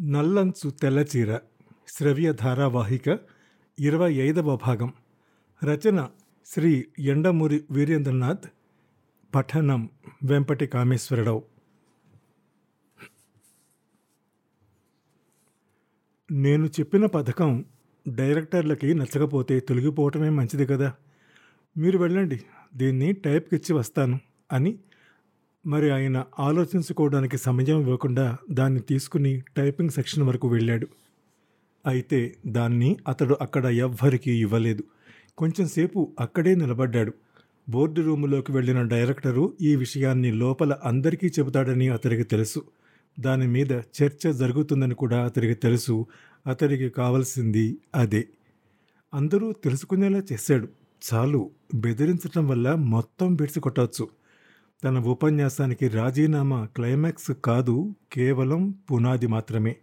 నల్లంచు తెల్లచీర శ్రవ్య ధారావాహిక ఇరవై ఐదవ భాగం. రచన శ్రీ ఎండమూరి వీరేంద్రనాథ్ పఠనం వెంపటి కామేశ్వరరావు నేను చెప్పిన పథకం డైరెక్టర్లకి నచ్చకపోతే తొలగిపోవటమే మంచిది కదా. మీరు వెళ్ళండి దీన్ని టైప్కిచ్చి వస్తాను అని మరి ఆయన ఆలోచించుకోవడానికి సమయం ఇవ్వకుండా దాన్ని తీసుకుని టైపింగ్ సెక్షన్ వరకు వెళ్ళాడు. అయితే దాన్ని అతడు అక్కడ ఎవ్వరికీ ఇవ్వలేదు. కొంచెం సేపు అక్కడే నిలబడ్డాడు. బోర్డు రూములోకి వెళ్ళిన డైరెక్టరు ఈ విషయాన్ని లోపల అందరికీ చెబుతాడని అతడికి తెలుసు. దాని మీద చర్చ జరుగుతుందని కూడా అతడికి తెలుసు. అతడికి కావలసింది అదే. అందరూ తెలుసుకునేలా చేశాడు. చాలు బెదిరించటం వల్ల మొత్తం బెడిసి కొట్టవచ్చు తన ఉపన్యాసానికి రాజీనామా క్లైమాక్స్ కాదు కేవలం పునాది మాత్రమే.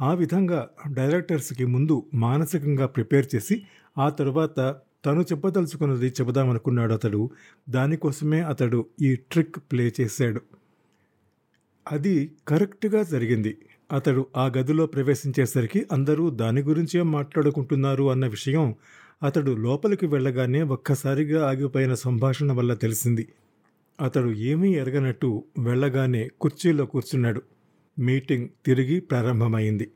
ఆ విధంగా డైరెక్టర్స్కి ముందు మానసికంగా ప్రిపేర్ చేసి ఆ తరువాత తను చెప్పదలుచుకున్నది చెబుదామనుకున్నాడు అతడు. దానికోసమే అతడు ఈ ట్రిక్ ప్లే చేశాడు. అది కరెక్ట్గా జరిగింది. అతడు ఆ గదిలో ప్రవేశించేసరికి అందరూ దాని గురించే మాట్లాడుకుంటున్నారు అన్న విషయం అతడు లోపలికి వెళ్ళగానే ఒక్కసారిగా ఆగిపోయిన సంభాషణ వల్ల తెలిసింది. అతడు ఏమీ ఎరగనట్టు వెళ్ళగానే కుర్చీలో కూర్చున్నాడు. మీటింగ్ తిరిగి ప్రారంభమైంది.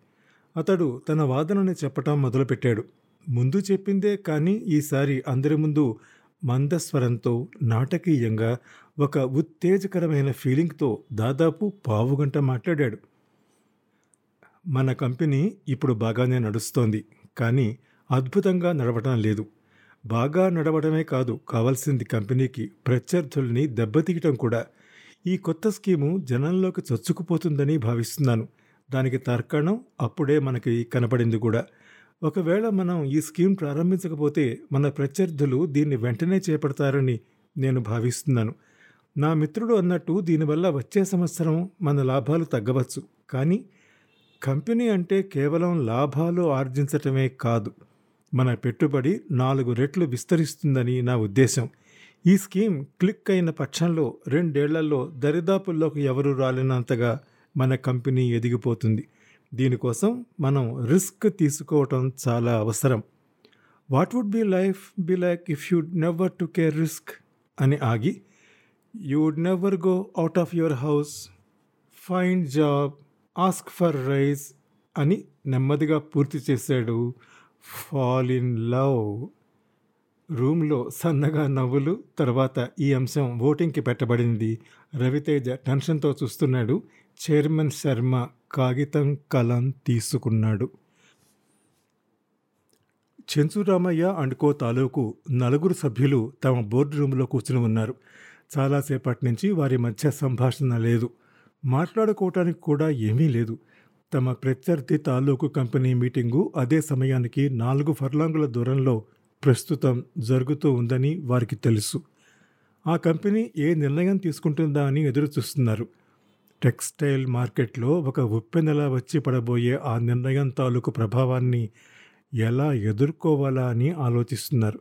అతడు తన వాదనని చెప్పటం మొదలుపెట్టాడు. ముందు చెప్పిందే కానీ ఈసారి అందరి ముందు మందస్వరంతో నాటకీయంగా ఒక ఉత్తేజకరమైన ఫీలింగ్తో దాదాపు పావుగంట మాట్లాడాడు. మన కంపెనీ ఇప్పుడు బాగానే నడుస్తోంది కానీ అద్భుతంగా నడవటం లేదు. బాగా నడవడమే కాదు కావాల్సింది కంపెనీకి ప్రత్యర్థుల్ని దెబ్బతీయటం కూడా. ఈ కొత్త స్కీము జనంలోకి చొచ్చుకుపోతుందని భావిస్తున్నాను. దానికి తర్కణం అప్పుడే మనకి కనపడింది కూడా. ఒకవేళ మనం ఈ స్కీమ్ ప్రారంభించకపోతే మన ప్రత్యర్థులు దీన్ని వెంటనే చేపడతారని నేను భావిస్తున్నాను. నా మిత్రుడు అన్నట్టు దీనివల్ల వచ్చే సంవత్సరం మన లాభాలు తగ్గవచ్చు. కానీ కంపెనీ అంటే కేవలం లాభాలు ఆర్జించటమే కాదు. మన పెట్టుబడి నాలుగు రెట్లు విస్తరిస్తుందని నా ఉద్దేశం. ఈ స్కీమ్ క్లిక్ అయిన పక్షంలో రెండేళ్ళలో దరిదాపుల్లోకి ఎవరు రాలేనంతగా మన కంపెనీ ఎదిగిపోతుంది. దీనికోసం మనం రిస్క్ తీసుకోవటం చాలా అవసరం. What would be life be like if you never took care risk? అని ఆగి you would never go out of your house find job ask for raise అని నెమ్మదిగా పూర్తి చేశాడు ఫాల్ ఇన్ లవ్ రూమ్లో సన్నగా నవ్వులు తర్వాత ఈ అంశం ఓటింగ్కి పెట్టబడింది. రవితేజ టెన్షన్తో చూస్తున్నాడు. చైర్మన్ శర్మ కాగితం కలం తీసుకున్నాడు. చెంచురామయ్య అండ్ కో తాలూకు నలుగురు సభ్యులు తమ బోర్డు రూమ్లో కూర్చుని ఉన్నారు. చాలాసేపటి నుంచి వారి మధ్య సంభాషణ లేదు. మాట్లాడుకోవటానికి కూడా ఏమీ లేదు. తమ ప్రత్యర్థి తాలూకు కంపెనీ మీటింగు అదే సమయానికి నాలుగు ఫర్లాంగుల దూరంలో ప్రస్తుతం జరుగుతూ ఉందని వారికి తెలుసు. ఆ కంపెనీ ఏ నిర్ణయం తీసుకుంటుందా అని ఎదురు చూస్తున్నారు. టెక్స్టైల్ మార్కెట్లో ఒక ఉప్పెనలా వచ్చి పడబోయే ఆ నిర్ణయం తాలూకు ప్రభావాన్ని ఎలా ఎదుర్కోవాలా అని ఆలోచిస్తున్నారు.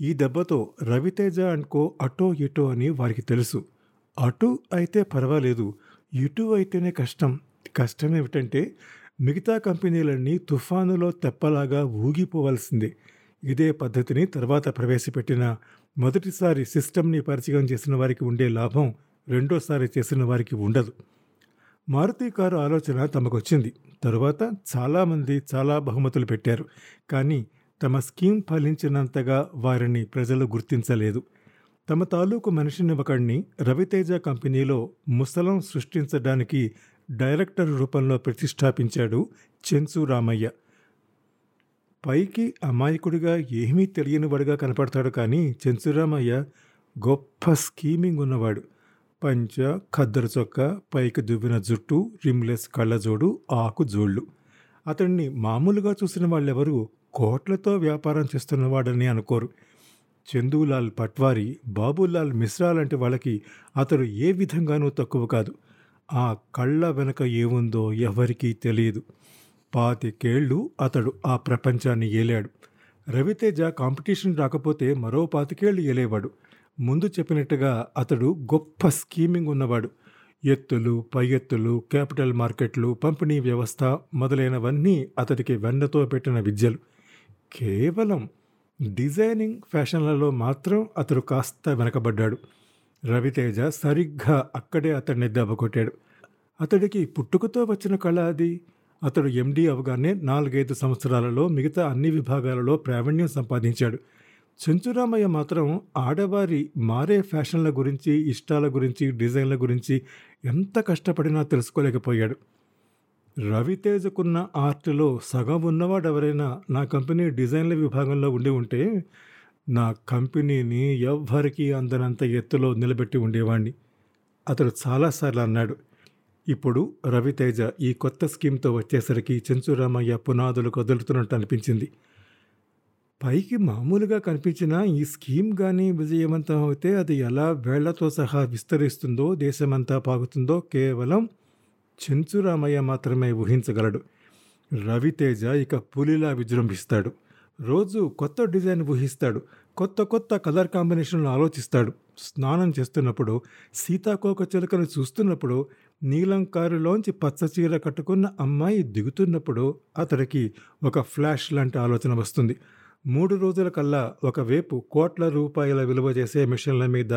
ఈ దెబ్బతో రవితేజ అండ్కో అటో ఇటో అని వారికి తెలుసు. అటు అయితే పర్వాలేదు ఇటు అయితేనే కష్టం కష్టం ఏమిటంటే మిగతా కంపెనీలన్నీ తుఫానులో తెప్పలాగా ఊగిపోవాల్సిందే. ఇదే పద్ధతిని తర్వాత ప్రవేశపెట్టిన మొదటిసారి సిస్టమ్ని పరిచయం చేసిన వారికి ఉండే లాభం రెండోసారి చేసిన వారికి ఉండదు. మారుతి కారు ఆలోచన తమకొచ్చింది. తరువాత చాలామంది చాలా బహుమతులు పెట్టారు. కానీ తమ స్కీమ్ ఫలించినంతగా వారిని ప్రజలు గుర్తించలేదు. తమ తాలూకు మనిషిని ఒకడిని రవితేజ కంపెనీలో ముసలం సృష్టించడానికి డైరెక్టర్ రూపంలో ప్రతిష్టాపించాడు చెన్సు రామయ్య. పైకి అమాయకుడిగా ఏమీ తెలియనివాడుగా కనపడతాడు కానీ చెన్సురామయ్య గొప్ప స్కీమింగ్ ఉన్నవాడు. పంచ ఖద్దరు చొక్క పైకి దువ్విన జుట్టు రిమ్లెస్ కళ్ళజోడు ఆకు జోళ్ళు. అతన్ని మామూలుగా చూసిన వాళ్ళెవరూ కోట్లతో వ్యాపారం చేస్తున్నవాడని అనుకోరు. చందూలాల్ పట్వారి బాబులాల్ మిశ్రా లాంటి వాళ్ళకి అతడు ఏ విధంగానూ తక్కువ కాదు. ఆ కళ్ళ వెనక ఏముందో ఎవరికీ తెలియదు. పాతికేళ్ళు అతడు ఆ ప్రపంచాన్ని ఏలాడు. రవితేజ కాంపిటీషన్ రాకపోతే మరో పాతికేళ్ళు ఏలేవాడు. ముందు చెప్పినట్టుగా అతడు గొప్ప స్కీమింగ్ ఉన్నవాడు. ఎత్తులు పై ఎత్తులు క్యాపిటల్ మార్కెట్లు పంపిణీ వ్యవస్థ మొదలైనవన్నీ అతడికి వెన్నతో పెట్టిన విద్యలు. కేవలం డిజైనింగ్ ఫ్యాషన్లలో మాత్రం అతడు కాస్త వెనకబడ్డాడు. రవితేజ సరిగ్గా అక్కడే అతడిని దెబ్బ కొట్టాడు అతడికి పుట్టుకతో వచ్చిన కళ అది. అతడు ఎండీ అవగానే నాలుగైదు సంవత్సరాలలో మిగతా అన్ని విభాగాలలో ప్రావీణ్యం సంపాదించాడు. చెంచురామయ్య మాత్రం ఆడవారి మారే ఫ్యాషన్ల గురించి ఇష్టాల గురించి డిజైన్ల గురించి ఎంత కష్టపడినా తెలుసుకోలేకపోయాడు. రవితేజకున్న ఆర్ట్లో సగం ఉన్నవాడు ఎవరైనా నా కంపెనీ డిజైన్ల విభాగంలో ఉండి ఉంటే నా కంపెనీని ఎవ్వరికీ అందనంత ఎత్తులో నిలబెట్టి ఉండేవాణ్ణి. అతడు చాలాసార్లు అన్నాడు ఇప్పుడు రవితేజ ఈ కొత్త స్కీమ్తో వచ్చేసరికి చెంచురామయ్య పునాదులు కదులుతున్నట్టు అనిపించింది. పైకి మామూలుగా కనిపించిన ఈ స్కీమ్ కానీ విజయవంతం అయితే అది ఎలా వేళ్ళతో సహా విస్తరిస్తుందో దేశమంతా పాగుతుందో కేవలం చెంచురామయ్య మాత్రమే ఊహించగలడు. రవితేజ ఇక పులిలా విజృంభిస్తాడు. రోజు కొత్త డిజైన్ ఊహిస్తాడు. కొత్త కొత్త కలర్ కాంబినేషన్లు ఆలోచిస్తాడు. స్నానం చేస్తున్నప్పుడు సీతాకోక చిలుకను చూస్తున్నప్పుడు నీలం కారులోంచి పచ్చ చీర కట్టుకున్న అమ్మాయి దిగుతున్నప్పుడు అతడికి ఒక ఫ్లాష్ లాంటి ఆలోచన వస్తుంది. మూడు రోజుల కల్లా ఒకవైపు కోట్ల రూపాయల విలువ చేసే మిషన్ల మీద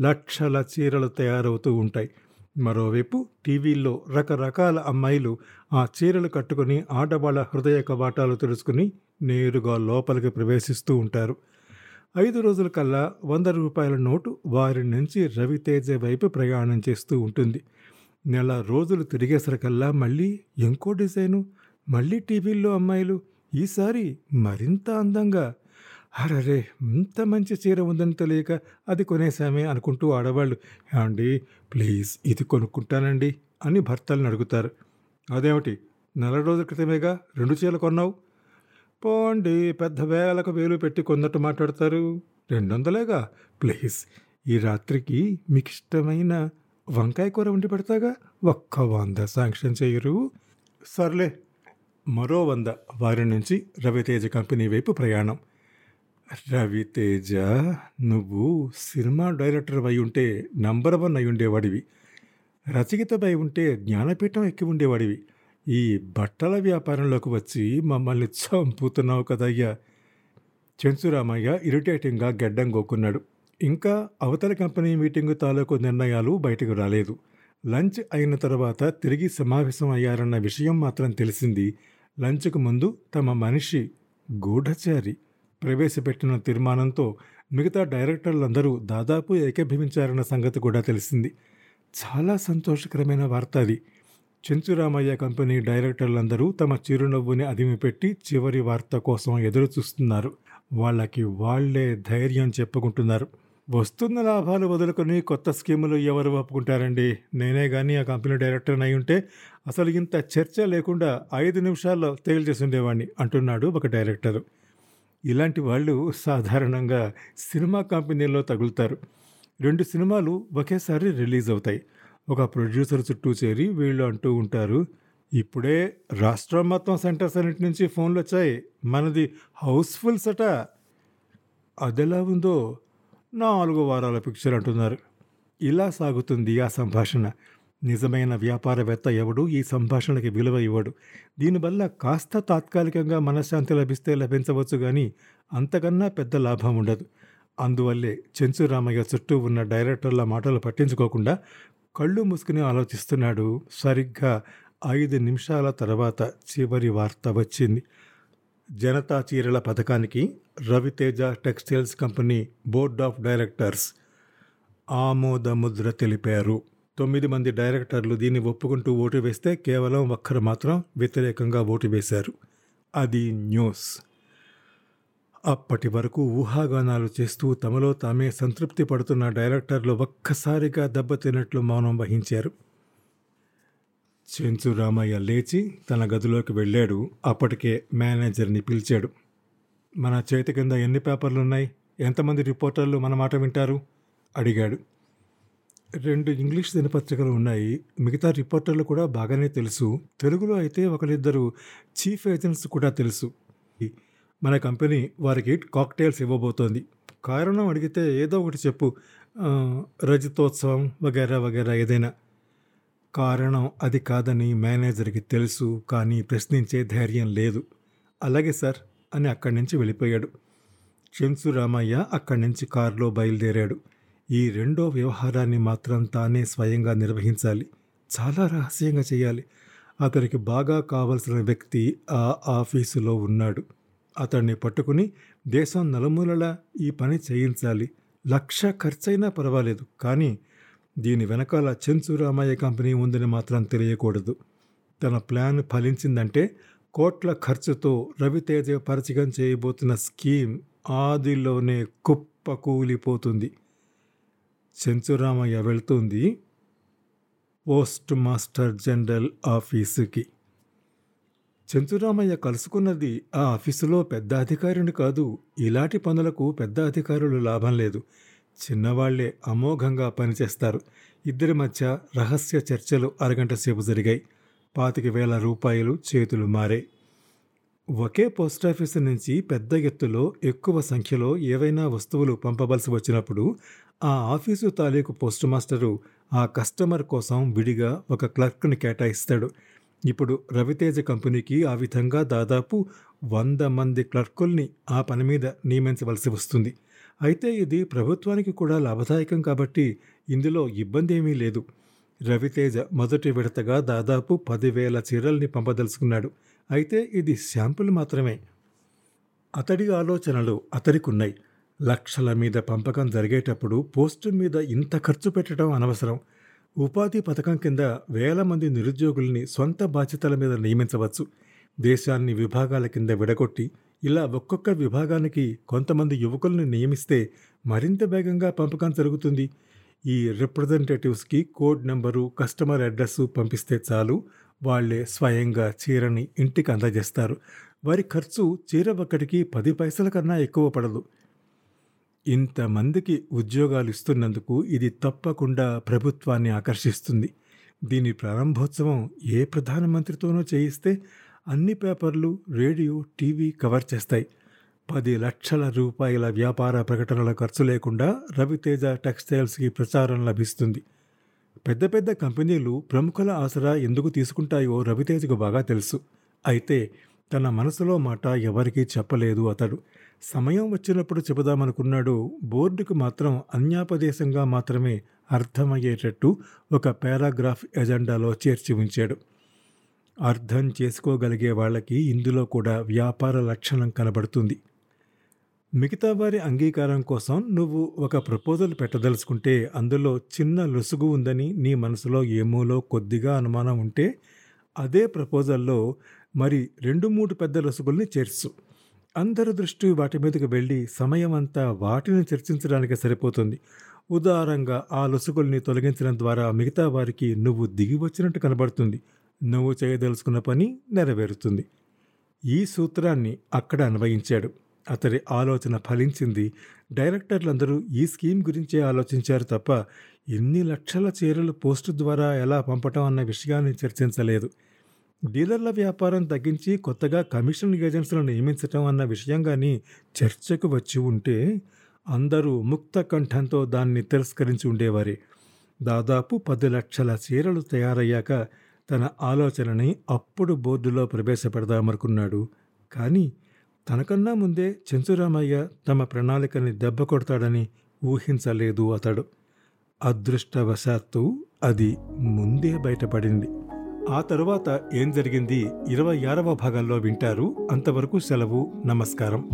లక్షల చీరలు తయారవుతూ ఉంటాయి. మరోవైపు టీవీల్లో రకరకాల అమ్మాయిలు ఆ చీరలు కట్టుకుని ఆడవాళ్ళ హృదయ కవాటాలు తెలుసుకుని నేరుగా లోపలికి ప్రవేశిస్తూ ఉంటారు. ఐదు రోజుల కల్లా వంద రూపాయల నోటు వారి నుంచి రవితేజ వైపు ప్రయాణం చేస్తూ ఉంటుంది. నెల రోజులు తిరిగేసరికల్లా మళ్ళీ ఇంకో డిజైను మళ్ళీ టీవీల్లో అమ్మాయిలు ఈసారి మరింత అందంగా. అరరే ఇంత మంచి చీర ఉందని తెలియక అది కొనేసామే అనుకుంటూ ఆడవాళ్ళు అండి ప్లీజ్ ఇది కొనుక్కుంటానండి అని భర్తలను అడుగుతారు. అదేమిటి నెల రోజుల క్రితమేగా రెండు చీరలు కొన్నావు? పోండి పెద్ద వేలకు వేలు పెట్టి కొందట మాట్లాడతారు. రెండు వందలేగా ప్లీజ్ ఈ రాత్రికి మీకు ఇష్టమైన వంకాయ కూర వండి పెడతాగా? ఒక్క వంద శాంక్షన్ చేయరు. సర్లే మరో వంద. వారి నుంచి రవితేజ కంపెనీ వైపు ప్రయాణం. రవితేజ నువ్వు సినిమా డైరెక్టర్ అయి ఉంటే నంబర్ వన్ అయి ఉండేవాడివి. రచయితపై ఉంటే జ్ఞానపీఠం ఎక్కి ఉండేవాడివి. ఈ బట్టల వ్యాపారంలోకి వచ్చి మమ్మల్ని చంపుతున్నావు కదయ్యా. చెంచురామయ్య ఇరిటేటింగ్గా గెడ్డం గోకున్నాడు ఇంకా అవతల కంపెనీ మీటింగ్ తాలూకు నిర్ణయాలు బయటకు రాలేదు. లంచ్ అయిన తర్వాత తిరిగి సమావేశం అయ్యారన్న విషయం మాత్రం తెలిసింది. లంచ్కు ముందు తమ మనిషి గూఢచారి ప్రవేశపెట్టిన తీర్మానంతో మిగతా డైరెక్టర్లందరూ దాదాపు ఏకీభవించారన్న సంగతి కూడా తెలిసింది. చాలా సంతోషకరమైన వార్త అది. చెంచురామయ్య కంపెనీ డైరెక్టర్లందరూ తమ చిరునవ్వుని అదిమిపెట్టి చివరి వార్త కోసం ఎదురు చూస్తున్నారు వాళ్ళకి వాళ్ళే ధైర్యం చెప్పుకుంటున్నారు. వస్తున్న లాభాలు వదులుకొని కొత్త స్కీములు ఎవరు ఒప్పుకుంటారండి? నేనే కానీ ఆ కంపెనీ డైరెక్టర్ అయి ఉంటే అసలు ఇంత చర్చ లేకుండా ఐదు నిమిషాల్లో తేల్చేసుండేవాడిని అంటున్నాడు ఒక డైరెక్టర్. ఇలాంటి వాళ్ళు సాధారణంగా సినిమా కంపెనీల్లో తగులుతారు. రెండు సినిమాలు ఒకేసారి రిలీజ్ అవుతాయి ఒక ప్రొడ్యూసర్ చుట్టూ చేరి వీళ్ళు అంటూ ఉంటారు ఇప్పుడే రాష్ట్రం మొత్తం సెంటర్స్ అన్నిటి నుంచి ఫోన్లు వచ్చాయి. మనది హౌస్ఫుల్ సట అదెలా ఉందో నాలుగు వారాల పిక్చర్ అంటున్నారు. ఇలా సాగుతుంది ఆ సంభాషణ. నిజమైన వ్యాపారవేత్త ఎవడు ఈ సంభాషణకి విలువ ఇవ్వడు. దీనివల్ల కాస్త తాత్కాలికంగా మనశ్శాంతి లభిస్తే లభించవచ్చు కానీ అంతకన్నా పెద్ద లాభం ఉండదు. అందువల్లే చెంచురామయ్య చుట్టూ ఉన్న డైరెక్టర్ల మాటలు పట్టించుకోకుండా కళ్ళు మూసుకుని ఆలోచిస్తున్నాడు. సరిగ్గా ఐదు నిమిషాల తర్వాత చివరి వార్త వచ్చింది. జనతా చీరల పథకానికి Raviteja textiles company board of directors ఆమోద ముద్ర తెలిపారు. తొమ్మిది మంది డైరెక్టర్లు దీన్ని ఒప్పుకుంటూ ఓటు వేస్తే కేవలం ఒక్కరు మాత్రం వ్యతిరేకంగా ఓటు వేశారు. అది న్యూస్. అప్పటి వరకు ఊహాగానాలు చేస్తూ తమలో తామే సంతృప్తి పడుతున్న డైరెక్టర్లు ఒక్కసారిగా దెబ్బతిన్నట్లు మౌనం వహించారు. చెంచు రామయ్య లేచి తన గదిలోకి వెళ్ళాడు. అప్పటికే మేనేజర్ని పిలిచాడు. మన చేతి కింద ఎన్ని పేపర్లు ఉన్నాయి ఎంతమంది రిపోర్టర్లు మన మాట వింటారు? అడిగాడు. రెండు ఇంగ్లీష్ దినపత్రికలు ఉన్నాయి. మిగతా రిపోర్టర్లు కూడా బాగానే తెలుసు. తెలుగులో అయితే ఒకరిద్దరు చీఫ్ ఏజెంట్స్ కూడా తెలుసు. మన కంపెనీ వారికి కాక్టైల్స్ ఇవ్వబోతోంది. కారణం అడిగితే ఏదో ఒకటి చెప్పు. రజతోత్సవం వగేరా వగేరా ఏదైనా. కారణం అది కాదని మేనేజర్కి తెలుసు కానీ ప్రశ్నించే ధైర్యం లేదు. అలాగే సార్ అని అక్కడి నుంచి వెళ్ళిపోయాడు. చెంచు రామయ్య అక్కడి నుంచి కారులో బయలుదేరాడు. ఈ రెండో వ్యవహారాన్ని మాత్రం తానే స్వయంగా నిర్వహించాలి. చాలా రహస్యంగా చేయాలి. అతనికి బాగా కావలసిన వ్యక్తి ఆ ఆఫీసులో ఉన్నాడు. అతన్ని పట్టుకుని దేశం నలుమూలలా ఈ పని చేయించాలి. లక్ష ఖర్చైనా పర్వాలేదు కానీ దీని వెనకాల చెంచు రామయ్య కంపెనీ ఉందని మాత్రం తెలియకూడదు. తన ప్లాన్ ఫలించిందంటే కోట్ల ఖర్చుతో రవితేజ పరిచయం చేయబోతున్న స్కీమ్ ఆదిలోనే కుప్పకూలిపోతుంది. చెంచురామయ్య వెళ్తుంది పోస్ట్ మాస్టర్ జనరల్ ఆఫీసుకి. చంచురామయ్య కలుసుకున్నది ఆ ఆఫీసులో పెద్ద అధికారిని కాదు ఇలాంటి పనులకు పెద్ద అధికారులు లాభం లేదు. చిన్నవాళ్ళే అమోఘంగా పనిచేస్తారు. ఇద్దరి మధ్య రహస్య చర్చలు అరగంట సేపు జరిగాయి. పాతిక వేల రూపాయలు చేతులు మారే. ఒకే పోస్టాఫీసు నుంచి పెద్ద ఎత్తులో ఎక్కువ సంఖ్యలో ఏవైనా వస్తువులు పంపవలసి వచ్చినప్పుడు ఆ ఆఫీసు తాలూకు పోస్ట్ మాస్టరు ఆ కస్టమర్ కోసం విడిగా ఒక క్లర్క్ని కేటాయిస్తాడు. ఇప్పుడు రవితేజ కంపెనీకి ఆ విధంగా దాదాపు వంద మంది క్లర్కుల్ని ఆ పని మీద నియమించవలసి వస్తుంది. అయితే ఇది ప్రభుత్వానికి కూడా లాభదాయకం కాబట్టి ఇందులో ఇబ్బంది ఏమీ లేదు. రవితేజ మొదటి విడతగా దాదాపు పదివేల చీరల్ని పంపదలుచుకున్నాడు. అయితే ఇది శాంపుల్ మాత్రమే. అతడి ఆలోచనలు అతడికున్నాయి. లక్షల మీద పంపకం జరిగేటప్పుడు పోస్టు మీద ఇంత ఖర్చు పెట్టడం అనవసరం. ఉపాధి పథకం కింద వేల మంది నిరుద్యోగుల్ని సొంత బాధ్యతల మీద నియమించవచ్చు. దేశాన్ని విభాగాల కింద విడగొట్టి ఇలా ఒక్కొక్క విభాగానికి కొంతమంది యువకులను నియమిస్తే మరింత వేగంగా పంపకం జరుగుతుంది. ఈ రిప్రజెంటేటివ్స్కి కోడ్ నెంబరు కస్టమర్ అడ్రస్ పంపిస్తే చాలు. వాళ్ళే స్వయంగా చీరని ఇంటికి అందజేస్తారు. వారి ఖర్చు చీర ఒక్కటికి పది పైసల కన్నా ఎక్కువ పడదు. ఇంతమందికి ఉద్యోగాలు ఇస్తున్నందుకు ఇది తప్పకుండా ప్రభుత్వాన్ని ఆకర్షిస్తుంది. దీని ప్రారంభోత్సవం ఏ ప్రధానమంత్రితోనో చేయిస్తే అన్ని పేపర్లు రేడియో టీవీ కవర్ చేస్తాయి. పది లక్షల రూపాయల వ్యాపార ప్రకటనల ఖర్చు లేకుండా రవితేజ టెక్స్టైల్స్కి ప్రచారం లభిస్తుంది. పెద్ద పెద్ద కంపెనీలు ప్రముఖుల ఆసరా ఎందుకు తీసుకుంటాయో రవితేజకు బాగా తెలుసు. అయితే తన మనసులో మాట ఎవరికీ చెప్పలేదు అతడు. సమయం వచ్చినప్పుడు చెబుదామనుకున్నాడు. బోర్డుకు మాత్రం అన్యాపదేశంగా మాత్రమే అర్థమయ్యేటట్టు ఒక పారాగ్రాఫ్ ఎజెండాలో చేర్చి ఉంచాడు. అర్థం చేసుకోగలిగే వాళ్ళకి ఇందులో కూడా వ్యాపార లక్షణం కనబడుతుంది. మిగతా వారి అంగీకారం కోసం నువ్వు ఒక ప్రపోజల్ పెట్టదలుచుకుంటే అందులో చిన్న లొసుగు ఉందని నీ మనసులో ఏమోలో కొద్దిగా అనుమానం ఉంటే అదే ప్రపోజల్లో మరి రెండు మూడు పెద్ద లొసుగుల్ని చేర్చు. అందరి దృష్టి వాటి మీదకి వెళ్ళి సమయం అంతా వాటిని చర్చించడానికి సరిపోతుంది. ఉదారంగా ఆ లొసుగుల్ని తొలగించడం ద్వారా మిగతా వారికి నువ్వు దిగి వచ్చినట్టు కనబడుతుంది. నువ్వు చేయదలుచుకున్న పని నెరవేరుతుంది. ఈ సూత్రాన్ని అక్కడ అన్వయించాడు. అతడి ఆలోచన ఫలించింది. డైరెక్టర్లందరూ ఈ స్కీమ్ గురించే ఆలోచించారు తప్ప ఎన్ని లక్షల చీరలు పోస్టు ద్వారా ఎలా పంపటం అన్న విషయాన్ని చర్చించలేదు. డీలర్ల వ్యాపారం తగ్గించి కొత్తగా కమిషన్ ఏజెన్సీలను నియమించటం అన్న విషయం కానీ చర్చకు వచ్చి ఉంటే అందరూ ముక్త కంఠంతో దాన్ని తిరస్కరించి ఉండేవారే. దాదాపు పది లక్షల చీరలు తయారయ్యాక తన ఆలోచనని అప్పుడు బోర్డులో ప్రవేశపెడదామనుకున్నాడు. కానీ తనకన్నా ముందే చెంచురామయ్య తమ ప్రణాళికని దెబ్బ కొడతాడని ఊహించలేదు అతడు. అదృష్టవశాత్తు అది ముందే బయటపడింది. ఆ తరువాత ఏం జరిగింది? ఇరవై ఆరవ భాగంలో వింటారు. అంతవరకు సెలవు. నమస్కారం.